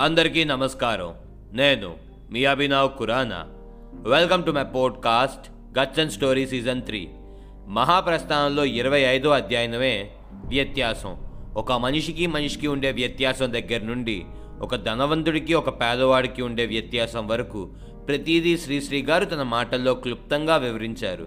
అందరికీ నమస్కారం. నేను మీ Abhinav Khurana. Welcome to my podcast గచ్చన్ story season three మహాప్రస్థానంలో ఇరవై ఐదో అధ్యాయమే వ్యత్యాసం. ఒక మనిషికి మనిషికి ఉండే వ్యత్యాసం దగ్గర నుండి ఒక ధనవంతుడికి ఒక పేదవాడికి ఉండే వ్యత్యాసం వరకు ప్రతిదీ శ్రీశ్రీ గారు తన మాటల్లో క్లుప్తంగా వివరించారు.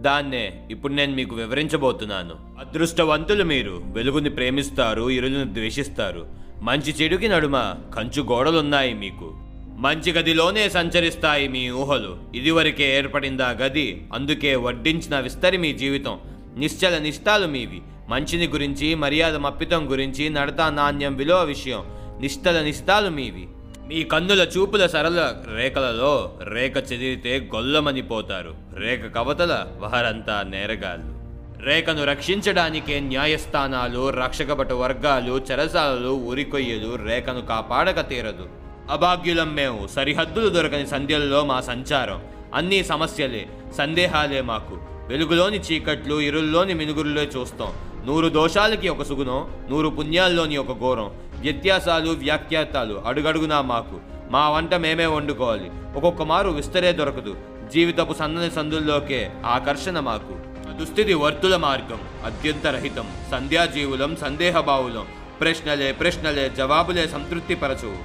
దాన్నే ఇప్పుడు నేను మీకు వివరించబోతున్నాను. అదృష్టవంతులు మీరు. వెలుగుని ప్రేమిస్తారు ఇరులను ద్వేషిస్తారు. మంచి చెడుకి నడుమ కంచు గోడలున్నాయి మీకు. మంచి గదిలోనే సంచరిస్తాయి మీ ఊహలు. ఇదివరకే ఏర్పడిందా గది అందుకే వడ్డించిన విస్తరి మీ జీవితం. నిశ్చల నిష్ఠాలు మీవి. మంచిని గురించి మర్యాద మప్పితం గురించి నడతా నాణ్యం విలువ విషయం. నిష్టల నిష్ఠాలు మీవి. మీ కన్నుల చూపుల సరళ రేఖలలో రేఖ చెదిరితే గొల్లమనిపోతారు రేఖ కవతల వారంతా నేరగాళ్ళు. రేఖను రక్షించడానికే న్యాయస్థానాలు రక్షకబట వర్గాలు చెరసాలలు ఉరికొయ్యలు రేఖను కాపాడక తీరదు. అభాగ్యులం మేము సరిహద్దులు దొరకని సంధ్యల్లో మా సంచారం. అన్నీ సమస్యలే సందేహాలే మాకు. వెలుగులోని చీకట్లు ఇరుల్లోని మినుగురులే చూస్తాం. నూరు దోషాలకి ఒక సుగుణం నూరు పుణ్యాల్లోని ఒక ఘోరం. వ్యత్యాసాలు వ్యాఖ్యాతాలు అడుగడుగునా మాకు. మా వంట మేమే వండుకోవాలి. ఒక్కొక్క మారు విస్తరే దొరకదు. జీవితపు సన్నని సందుల్లోకే ఆకర్షణ మాకు. దుస్థితి వర్తుల మార్గం అత్యంత రహితం సంధ్యాజీవులం సందేహబావులం. ప్రశ్నలే ప్రశ్నలే జవాబులే సంతృప్తిపరచు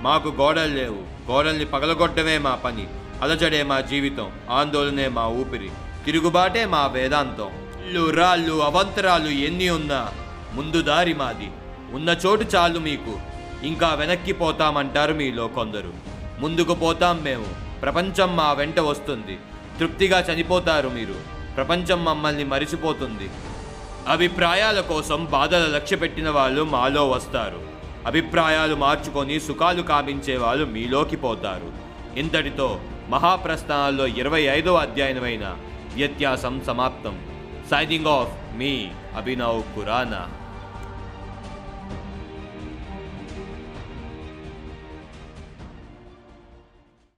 మాకు గోడలు లేవు గోడల్ని పగలగొట్టమే మా పని. అలజడే మా జీవితం ఆందోళనే మా ఊపిరి. తిరుగుబాటే మా వేదాంతం. ఇల్లు రాళ్ళు అవంతరాలు ఎన్ని ఉన్నా ముందు దారి మాది. ఉన్న చోటు చాలు మీకు. ఇంకా వెనక్కి పోతామంటారు మీలో కొందరు. ముందుకు పోతాం మేము. ప్రపంచం మా వెంట వస్తుంది. తృప్తిగా చనిపోతారు మీరు. ప్రపంచం మమ్మల్ని మరిచిపోతుంది. అభిప్రాయాల కోసం బాధలు లక్ష్య పెట్టిన వాళ్ళు మాలో వస్తారు. అభిప్రాయాలు మార్చుకొని సుఖాలు కామించే వాళ్ళు మీలోకి పోతారు. ఇంతటితో మహాప్రస్థానాల్లో ఇరవై ఐదో అధ్యయనమైన వ్యత్యాసం సమాప్తం. సైనింగ్ ఆఫ్ మీ అభినవ్ ఖురానా